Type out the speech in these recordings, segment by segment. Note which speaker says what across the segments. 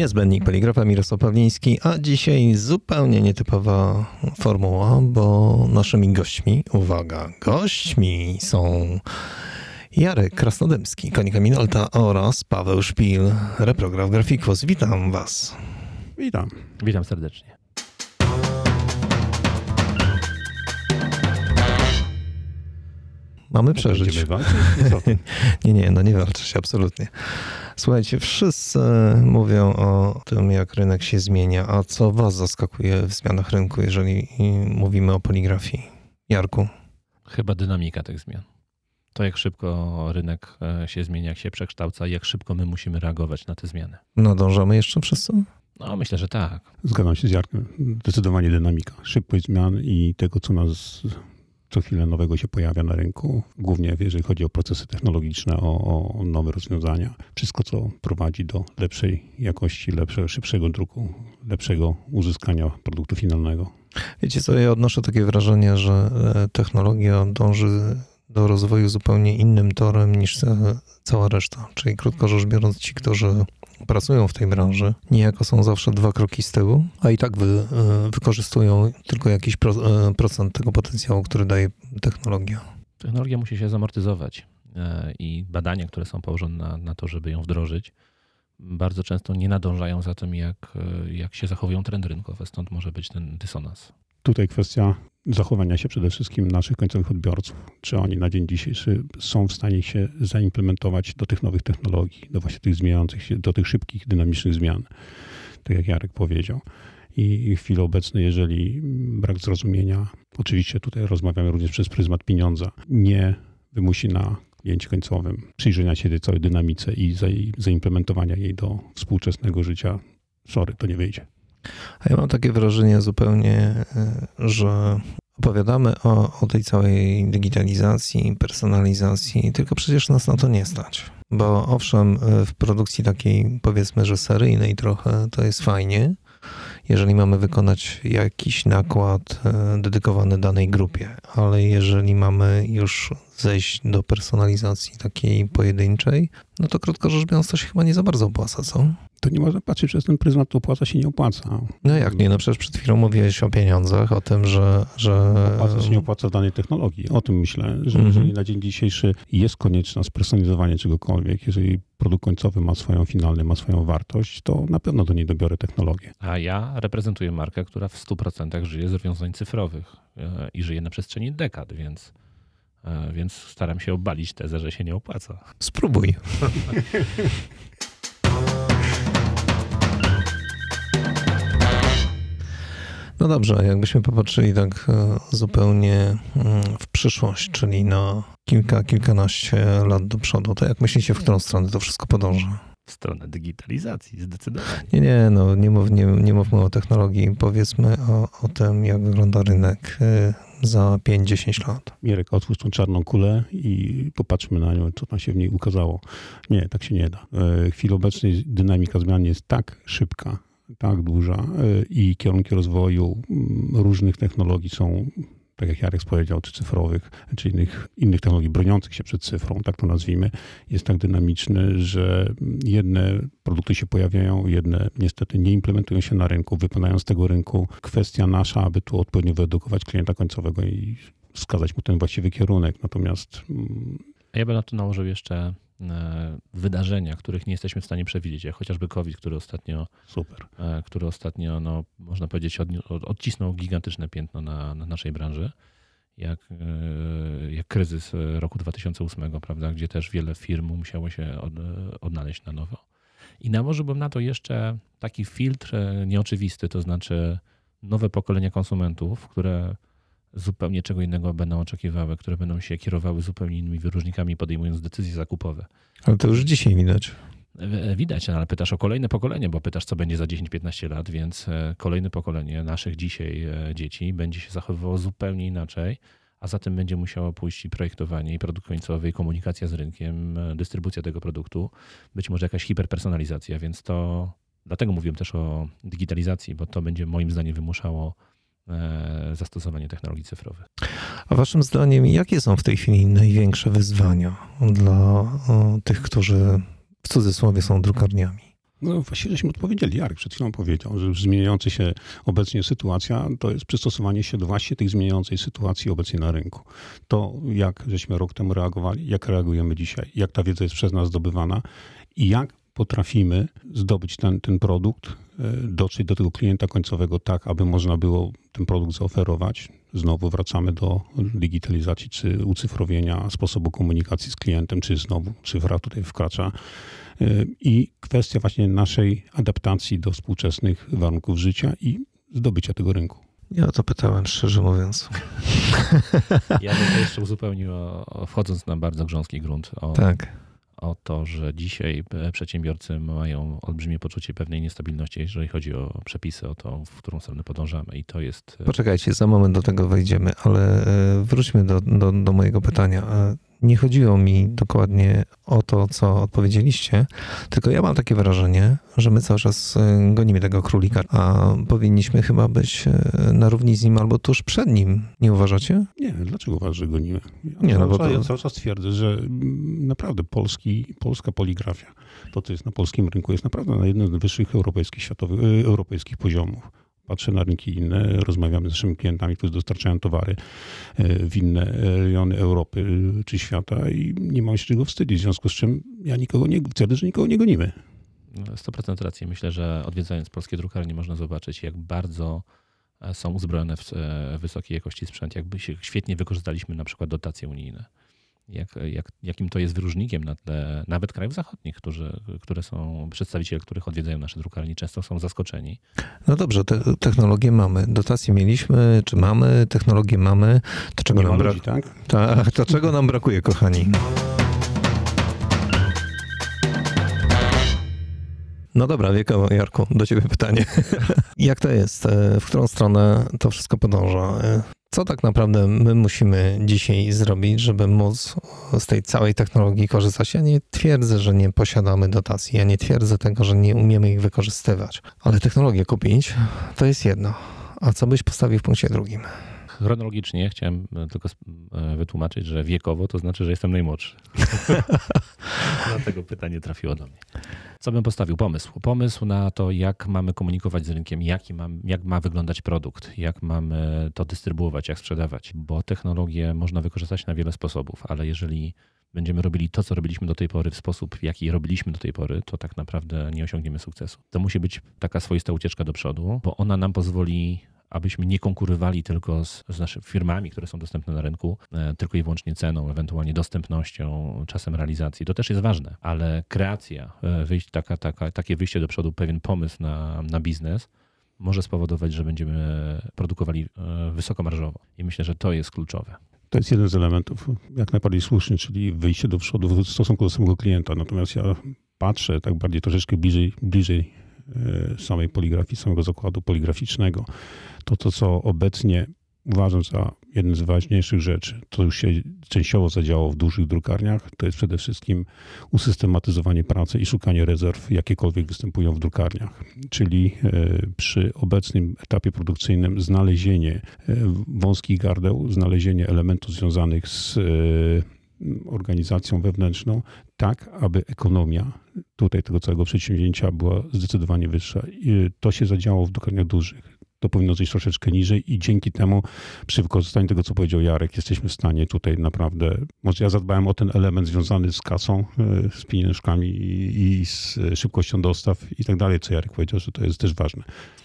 Speaker 1: Niezbędnik poligrafa Mirosław Pawliński, a dzisiaj zupełnie nietypowa formuła, bo naszymi gośćmi, uwaga, gośćmi są Jarek Krasnodębski, Konika Minolta oraz Paweł Szpil, reprograf Grafikus. Witam was.
Speaker 2: Witam.
Speaker 3: Witam serdecznie.
Speaker 1: Mamy przeżyć. Nie, nie, no nie walczyć, absolutnie. Słuchajcie, wszyscy mówią o tym, jak rynek się zmienia, a co was zaskakuje w zmianach rynku, jeżeli mówimy o poligrafii? Jarku?
Speaker 3: Chyba dynamika tych zmian. To, jak szybko rynek e, się zmienia, jak się przekształca i jak szybko my musimy reagować na te zmiany.
Speaker 1: Nadążamy jeszcze wszyscy?
Speaker 3: No, myślę, że tak.
Speaker 2: Zgadzam się z Jarkiem. Zdecydowanie dynamika. Szybkość zmian i tego, co nas co chwilę nowego się pojawia na rynku. Głównie jeżeli chodzi o procesy technologiczne, o, o nowe rozwiązania. Wszystko, co prowadzi do lepszej jakości, lepszego, szybszego druku, lepszego uzyskania produktu finalnego.
Speaker 1: Wiecie co, ja odnoszę takie wrażenie, że e, technologia dąży do rozwoju zupełnie innym torem niż ca- cała reszta. Czyli krótko rzecz biorąc, ci, którzy pracują w tej branży, niejako są zawsze dwa kroki z tyłu, a i tak wy, e, wykorzystują tylko jakiś pro, e, procent tego potencjału, który daje technologia.
Speaker 3: Technologia musi się zamortyzować e, i badania, które są położone na, na to, żeby ją wdrożyć, bardzo często nie nadążają za tym, jak, e, jak się zachowują trendy rynkowe. Stąd może być ten dysonans.
Speaker 2: Tutaj kwestia zachowania się przede wszystkim naszych końcowych odbiorców. Czy oni na dzień dzisiejszy są w stanie się zaimplementować do tych nowych technologii, do właśnie tych zmieniających się, do tych szybkich, dynamicznych zmian, tak jak Jarek powiedział. I w chwili obecnej, jeżeli brak zrozumienia, oczywiście tutaj rozmawiamy również przez pryzmat pieniądza, nie wymusi na kliencie końcowym przyjrzenia się tej całej dynamice i za- zaimplementowania jej do współczesnego życia, sorry, to nie wyjdzie.
Speaker 1: A ja mam takie wrażenie zupełnie, e, że opowiadamy o, o tej całej digitalizacji, personalizacji, tylko przecież nas na to nie stać. Bo owszem, e, w produkcji takiej powiedzmy, że seryjnej trochę to jest fajnie, jeżeli mamy wykonać jakiś nakład e, dedykowany danej grupie, ale jeżeli mamy już zejść do personalizacji takiej pojedynczej, no to krótko rzecz biorąc to się chyba nie za bardzo opłaca, co?
Speaker 2: To nie można patrzeć przez ten pryzmat, to opłaca się, nie opłaca.
Speaker 1: No jak nie, no przecież przed chwilą mówiłeś o pieniądzach, o tym, że... że...
Speaker 2: Opłaca się, nie opłaca w danej technologii. O tym myślę, że
Speaker 1: Mhm.
Speaker 2: jeżeli na dzień dzisiejszy jest konieczne spersonalizowanie czegokolwiek, jeżeli produkt końcowy ma swoją finalny, ma swoją wartość, to na pewno do niej dobiorę technologię.
Speaker 3: A ja reprezentuję markę, która w 100% żyje z rozwiązań cyfrowych e, i żyje na przestrzeni dekad, więc, więc staram się obalić tezę, że się nie opłaca.
Speaker 1: Spróbuj. No dobrze, jakbyśmy popatrzyli tak e, zupełnie mm, w przyszłość, czyli na kilka, kilkanaście lat do przodu, to jak myślicie, w którą stronę to wszystko podąża?
Speaker 3: W stronę digitalizacji, zdecydowanie.
Speaker 1: Nie, nie, no nie, mów, nie, nie mówmy o technologii, powiedzmy o, o tym, jak wygląda rynek e, za 5-10 lat.
Speaker 2: Mirek, otwórz tą czarną kulę i popatrzmy na nią, co tam się w niej ukazało. Nie, tak się nie da. E, W chwili obecnej dynamika zmian jest tak szybka, tak duża e, i kierunki rozwoju mm, różnych technologii są, tak jak Jarek powiedział, czy cyfrowych, czy innych, innych technologii broniących się przed cyfrą, tak to nazwijmy, jest tak dynamiczny, że jedne produkty się pojawiają, jedne niestety nie implementują się na rynku, wypadają z tego rynku. Kwestia nasza, aby tu odpowiednio wyedukować klienta końcowego i wskazać mu ten właściwy kierunek. Natomiast mm,
Speaker 3: ja bym na to nałożył jeszcze wydarzenia, których nie jesteśmy w stanie przewidzieć, jak chociażby COVID, który ostatnio
Speaker 2: super.
Speaker 3: e, który ostatnio, no, można powiedzieć, od- odcisnął gigantyczne piętno na, na naszej branży, jak, e, jak kryzys e, roku 2008, prawda, gdzie też wiele firm musiało się od, odnaleźć na nowo. I nałożyłbym na to jeszcze taki filtr e, nieoczywisty, to znaczy nowe pokolenia konsumentów, które zupełnie czego innego będą oczekiwały, które będą się kierowały zupełnie innymi wyróżnikami, podejmując decyzje zakupowe.
Speaker 1: Ale to już dzisiaj widać.
Speaker 3: E, Widać, ale pytasz o kolejne pokolenie, bo pytasz, co będzie za 10-15 lat, więc e, kolejne pokolenie naszych dzisiaj e, dzieci będzie się zachowywało zupełnie inaczej, a za tym będzie musiało pójść i projektowanie, i produkt końcowy, i komunikacja z rynkiem, e, dystrybucja tego produktu, być może jakaś hiperpersonalizacja, więc to dlatego mówiłem też o digitalizacji, bo to będzie moim zdaniem wymuszało e, zastosowanie technologii cyfrowych.
Speaker 1: A waszym zdaniem, jakie są w tej chwili największe wyzwania dla tych, którzy w cudzysłowie są drukarniami?
Speaker 2: No właściwie żeśmy odpowiedzieli. Jarek przed chwilą powiedział, że zmieniająca się obecnie sytuacja to jest przystosowanie się do właśnie tej zmieniającej sytuacji obecnie na rynku. To jak żeśmy rok temu reagowali, jak reagujemy dzisiaj, jak ta wiedza jest przez nas zdobywana i jak potrafimy zdobyć ten, ten produkt, e, dotrzeć do tego klienta końcowego tak, aby można było ten produkt zaoferować. Znowu wracamy do digitalizacji czy ucyfrowienia sposobu komunikacji z klientem, czy znowu cyfra tutaj wkracza. E, I kwestia właśnie naszej adaptacji do współczesnych warunków życia i zdobycia tego rynku.
Speaker 1: Ja o to pytałem, szczerze mówiąc.
Speaker 3: Ja bym to jeszcze uzupełnił, wchodząc na bardzo grząski grunt, o,
Speaker 1: Tak.
Speaker 3: O to, że dzisiaj e, przedsiębiorcy mają olbrzymie poczucie pewnej niestabilności, jeżeli chodzi o przepisy, o to, w którą stronę podążamy. I to jest. e,
Speaker 1: Poczekajcie, za moment do tego wejdziemy, ale e, wróćmy do, do, do mojego pytania. E, Nie chodziło mi dokładnie o to, co odpowiedzieliście, tylko ja mam takie wrażenie, że my cały czas e, gonimy tego królika, a powinniśmy chyba być e, na równi z nim albo tuż przed nim. Nie uważacie?
Speaker 2: Nie, dlaczego uważasz, że gonimy? Ja,
Speaker 1: Nie, no bo
Speaker 2: czas,
Speaker 1: to-
Speaker 2: ja cały czas twierdzę, że mm, naprawdę polski, polska poligrafia, to co jest na polskim rynku, jest naprawdę na jednym z wyższych europejskich, światowych, y, europejskich poziomów. Patrzę na rynki inne, rozmawiamy z naszymi klientami, którzy dostarczają towary y, w inne rejony Europy y, czy świata i nie mam się czego wstydzić, w związku z czym ja nikogo nie, twierdzę, że nikogo nie gonimy.
Speaker 3: 100% racji. Myślę, że odwiedzając polskie drukarnie można zobaczyć, jak bardzo e, są uzbrojone w e, wysokiej jakości sprzęt, jakby się świetnie wykorzystaliśmy na przykład dotacje unijne. Jak, jak, jakim to jest wyróżnikiem na tle nawet krajów zachodnich, którzy, które są, przedstawiciele których odwiedzają nasze drukarnie, często są zaskoczeni.
Speaker 1: No dobrze, te, technologię mamy, dotacje mieliśmy, czy mamy, technologię mamy, to czego
Speaker 2: Nie
Speaker 1: nam
Speaker 2: ludzi,
Speaker 1: brakuje?
Speaker 2: tak?
Speaker 1: Tak, to czego nam brakuje, kochani? No dobra, wiekowo, Jarku, do ciebie pytanie. Jak to jest? E, W którą stronę to wszystko podąża? Co tak naprawdę my musimy dzisiaj zrobić, żeby móc z tej całej technologii korzystać? Ja nie twierdzę, że nie posiadamy dotacji, ja nie twierdzę tego, że nie umiemy ich wykorzystywać, ale technologię kupić to jest jedno. A co byś postawił w punkcie drugim?
Speaker 3: Chronologicznie chciałem e, tylko e, wytłumaczyć, że wiekowo to znaczy, że jestem najmłodszy. Dlatego pytanie trafiło do mnie. Co bym postawił? Pomysł. Pomysł na to, jak mamy komunikować z rynkiem, jaki mam, jak ma wyglądać produkt, jak mamy to dystrybuować, jak sprzedawać. Bo technologię można wykorzystać na wiele sposobów, ale jeżeli będziemy robili to, co robiliśmy do tej pory w sposób, w jaki robiliśmy do tej pory, to tak naprawdę nie osiągniemy sukcesu. To musi być taka swoista ucieczka do przodu, bo ona nam pozwoli abyśmy nie konkurowali tylko z, z naszymi firmami, które są dostępne na rynku, e, tylko i wyłącznie ceną, ewentualnie dostępnością, czasem realizacji. To też jest ważne, ale kreacja, e, wyjść, taka, taka, takie wyjście do przodu, pewien pomysł na, na biznes może spowodować, że będziemy produkowali e, wysokomarżowo. I myślę, że to jest kluczowe.
Speaker 2: To jest jeden z elementów jak najbardziej słuszny, czyli wyjście do przodu w stosunku do samego klienta. Natomiast ja patrzę tak bardziej troszeczkę bliżej, bliżej samej poligrafii, samego zakładu poligraficznego. To, to co obecnie uważam za jedną z ważniejszych rzeczy, to już się częściowo zadziało w dużych drukarniach, to jest przede wszystkim usystematyzowanie pracy i szukanie rezerw, jakiekolwiek występują w drukarniach. Czyli e, przy obecnym etapie produkcyjnym znalezienie e, wąskich gardeł, znalezienie elementów związanych z organizacją wewnętrzną, tak aby ekonomia tutaj tego całego przedsięwzięcia była zdecydowanie wyższa. I to się zadziało w drukarniach dużych. To powinno zejść troszeczkę niżej i dzięki temu przy wykorzystaniu tego, co powiedział Jarek, jesteśmy w stanie tutaj naprawdę, może ja zadbałem o ten element związany z kasą, e, z pieniążkami i, i z szybkością dostaw i tak dalej, co Jarek powiedział, że to jest też ważne.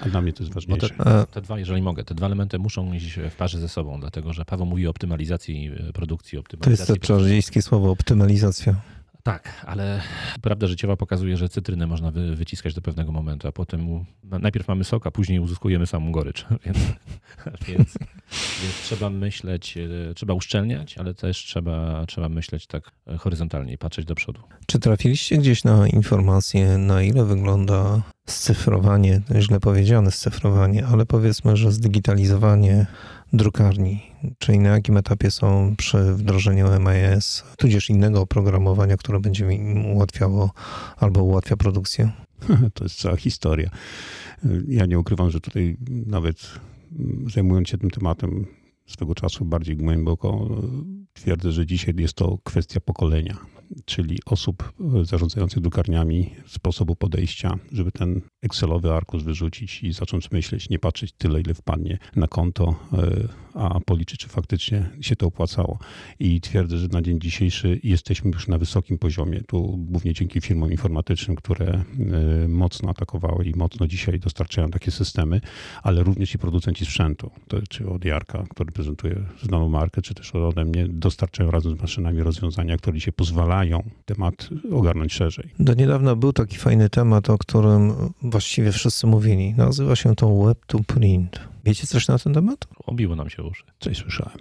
Speaker 2: A dla mnie to jest ważniejsze.
Speaker 3: te, te dwa, jeżeli mogę, te dwa elementy muszą iść w parze ze sobą, dlatego że Paweł mówi o optymalizacji produkcji,
Speaker 1: To
Speaker 3: optymalizacji
Speaker 1: jest to czarodziejskie słowo optymalizacja.
Speaker 3: Tak, ale prawda życiowa pokazuje, że cytrynę można wy, wyciskać do pewnego momentu, a potem najpierw mamy sok, a później uzyskujemy samą gorycz. Więc, więc, więc trzeba myśleć, e, trzeba uszczelniać, ale też trzeba, trzeba myśleć tak e, horyzontalnie i patrzeć do przodu.
Speaker 1: Czy trafiliście gdzieś na informację, na ile wygląda scyfrowanie, źle powiedziane scyfrowanie, ale powiedzmy, że zdigitalizowanie drukarni, czyli na jakim etapie są przy wdrożeniu MIS, tudzież innego oprogramowania, które będzie im ułatwiało albo ułatwia produkcję?
Speaker 2: To jest cała historia. Ja nie ukrywam, że tutaj nawet mm, zajmując się tym tematem swego czasu bardziej głęboko, twierdzę, że dzisiaj jest to kwestia pokolenia czyli osób e, zarządzających drukarniami, sposobu podejścia, żeby ten Excelowy arkus wyrzucić i zacząć myśleć, nie patrzeć tyle, ile wpadnie na konto, e, a policzyć, czy faktycznie się to opłacało. I twierdzę, że na dzień dzisiejszy jesteśmy już na wysokim poziomie. Tu głównie dzięki firmom informatycznym, które e, mocno atakowały i mocno dzisiaj dostarczają takie systemy, ale również i producenci sprzętu, to, czy od Jarka, który prezentuje znaną markę, czy też ode mnie, dostarczają razem z maszynami rozwiązania, które dzisiaj pozwalają pozwalają temat ogarnąć szerzej.
Speaker 1: Do niedawna był taki fajny temat, o którym właściwie wszyscy mówili. Nazywa się to Web to Print. Wiecie coś na ten temat?
Speaker 3: Obiło nam się uszy.
Speaker 2: Coś słyszałem.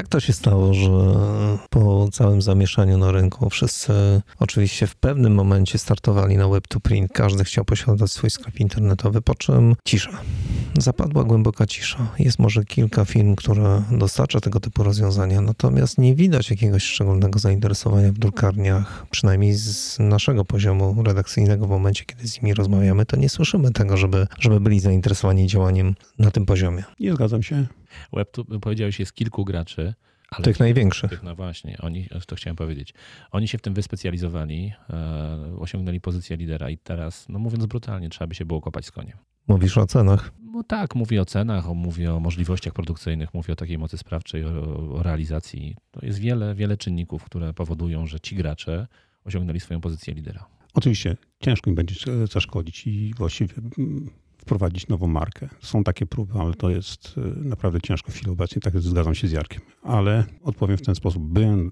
Speaker 1: Jak to się stało, że po całym zamieszaniu na rynku wszyscy oczywiście w pewnym momencie startowali na web to print, każdy chciał posiadać swój sklep internetowy, po czym cisza. Zapadła głęboka cisza. Jest może kilka firm, które dostarcza tego typu rozwiązania, natomiast nie widać jakiegoś szczególnego zainteresowania w drukarniach, przynajmniej z naszego poziomu redakcyjnego w momencie, kiedy z nimi rozmawiamy, to nie słyszymy tego, żeby, żeby byli zainteresowani działaniem na tym poziomie.
Speaker 2: Nie zgadzam się.
Speaker 3: Web, powiedziałeś, jest kilku graczy.
Speaker 1: Ale tych największych.
Speaker 3: Tych, no właśnie, oni, to chciałem powiedzieć. Oni się w tym wyspecjalizowali, e, osiągnęli pozycję lidera i teraz, no mówiąc brutalnie, trzeba by się było kopać z koniem.
Speaker 1: Mówisz o cenach?
Speaker 3: No tak, mówię o cenach, mówię o możliwościach produkcyjnych, mówię o takiej mocy sprawczej, o, o realizacji. To jest wiele, wiele czynników, które powodują, że ci gracze osiągnęli swoją pozycję lidera.
Speaker 2: Oczywiście ciężko im będzie zaszkodzić i właściwie mm, wprowadzić nową markę. Są takie próby, ale to jest e, naprawdę ciężko w chwili obecnej, tak zgadzam się z Jarkiem. Ale odpowiem w ten sposób,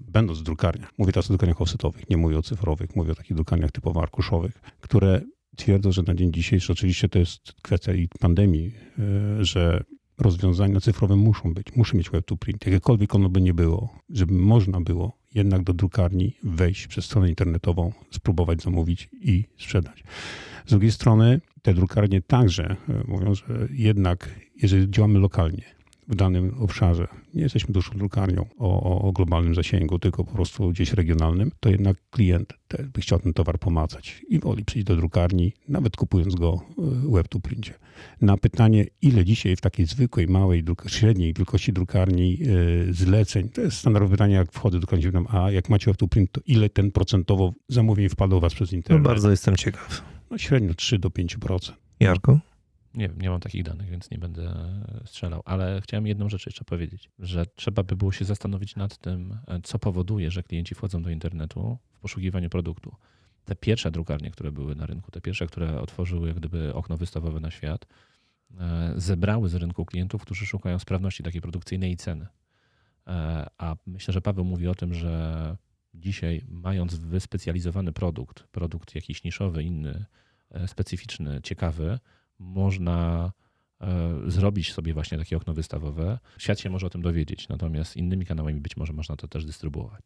Speaker 2: będąc w drukarniach, mówię teraz o drukarniach offsetowych, nie mówię o cyfrowych, mówię o takich drukarniach typowo arkuszowych, które twierdzą, że na dzień dzisiejszy oczywiście to jest kwestia i pandemii, e, że rozwiązania cyfrowe muszą być, muszą mieć web to print, jakiekolwiek ono by nie było, żeby można było jednak do drukarni wejść przez stronę internetową, spróbować zamówić i sprzedać. Z drugiej strony te drukarnie także e, mówią, że jednak jeżeli działamy lokalnie, w danym obszarze, nie jesteśmy dużą drukarnią o, o, globalnym zasięgu, tylko po prostu gdzieś regionalnym, to jednak klient by chciał ten towar pomacać i woli przyjść do drukarni, nawet kupując go e, web to princie. Na pytanie, ile dzisiaj w takiej zwykłej, małej, średniej wielkości drukarni yy, zleceń, to jest standardowe pytanie, jak wchodzę do drukarni, a jak macie web to print, to ile ten procentowo zamówień wpadło u was przez internet?
Speaker 1: No bardzo jestem ciekaw.
Speaker 2: No średnio 3 do 5%.
Speaker 1: Jarko?
Speaker 3: Nie wiem, nie mam takich danych, więc nie będę strzelał, ale chciałem jedną rzecz jeszcze powiedzieć, że trzeba by było się zastanowić nad tym, co powoduje, że klienci wchodzą do internetu w poszukiwaniu produktu. Te pierwsze drukarnie, które były na rynku, te pierwsze, które otworzyły jak gdyby okno wystawowe na świat, e, zebrały z rynku klientów, którzy szukają sprawności takiej produkcyjnej i ceny. E, a myślę, że Paweł mówi o tym, że dzisiaj, mając wyspecjalizowany produkt, produkt jakiś niszowy, inny, e, specyficzny, ciekawy, można e, zrobić sobie właśnie takie okno wystawowe. Świat się może o tym dowiedzieć, natomiast innymi kanałami być może można to też dystrybuować.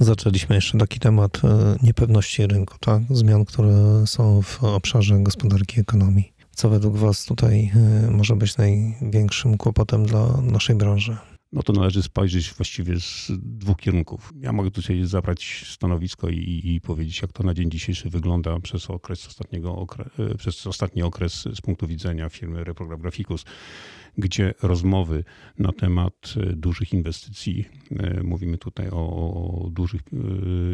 Speaker 1: Zaczęliśmy jeszcze taki temat e, niepewności rynku, tak? zmian, które są w obszarze gospodarki ekonomii. Co według Was tutaj e, może być największym kłopotem dla naszej branży?
Speaker 2: no to należy spojrzeć właściwie z dwóch kierunków. Ja mogę tutaj zabrać stanowisko i, i powiedzieć, jak to na dzień dzisiejszy wygląda przez okres ostatniego okre, e, przez ostatni okres z punktu widzenia firmy Reprogram Graficus, gdzie rozmowy na temat e, dużych inwestycji, mówimy tutaj o, o dużych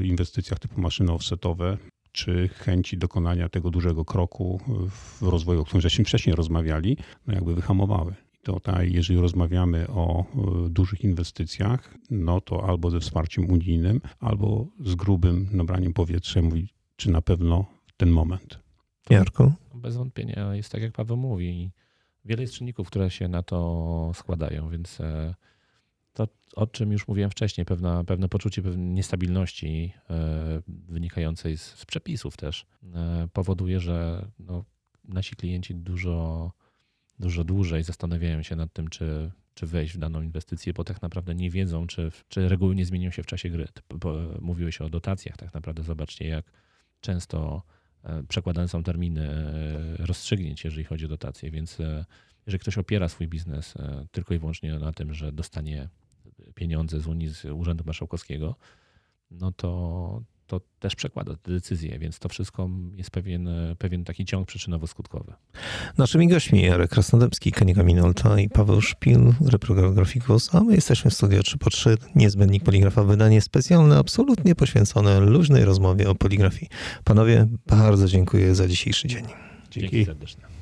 Speaker 2: inwestycjach typu maszyny offsetowe, czy chęci dokonania tego dużego kroku w rozwoju, o którym żeśmy wcześniej rozmawiali, no jakby wyhamowały tutaj, jeżeli rozmawiamy o e, dużych inwestycjach, no to albo ze wsparciem unijnym, albo z grubym nabraniem powietrza, mówi, czy na pewno ten moment.
Speaker 1: Jarko?
Speaker 3: Bez wątpienia jest tak, jak Paweł mówi. Wiele jest czynników, które się na to składają, więc e, to, o czym już mówiłem wcześniej, pewna, pewne poczucie pewnej niestabilności e, wynikającej z, z przepisów też powoduje, że no, nasi klienci dużo dużo dłużej zastanawiają się nad tym, czy, czy wejść w daną inwestycję, bo tak naprawdę nie wiedzą, czy, czy reguły nie zmienią się w czasie gry. Mówiłeś o dotacjach, tak naprawdę zobaczcie, jak często e, przekładane są terminy e, rozstrzygnięć, jeżeli chodzi o dotacje, więc e, jeżeli ktoś opiera swój biznes tylko i wyłącznie na tym, że dostanie pieniądze z Unii, z Urzędu Marszałkowskiego, no to to też przekłada te decyzje, więc to wszystko jest pewien, pewien taki ciąg przyczynowo-skutkowy.
Speaker 1: Naszymi gośćmi Jarek Krasnodębski, Kaniga Minolta i Paweł Szpil, Reprogram Graficus, a my jesteśmy w studio 3 po 3 niezbędnik poligrafa, wydanie specjalne, absolutnie poświęcone luźnej rozmowie o poligrafii. Panowie, bardzo dziękuję za dzisiejszy dzień.
Speaker 3: Dzięki, Dzięki serdeczne.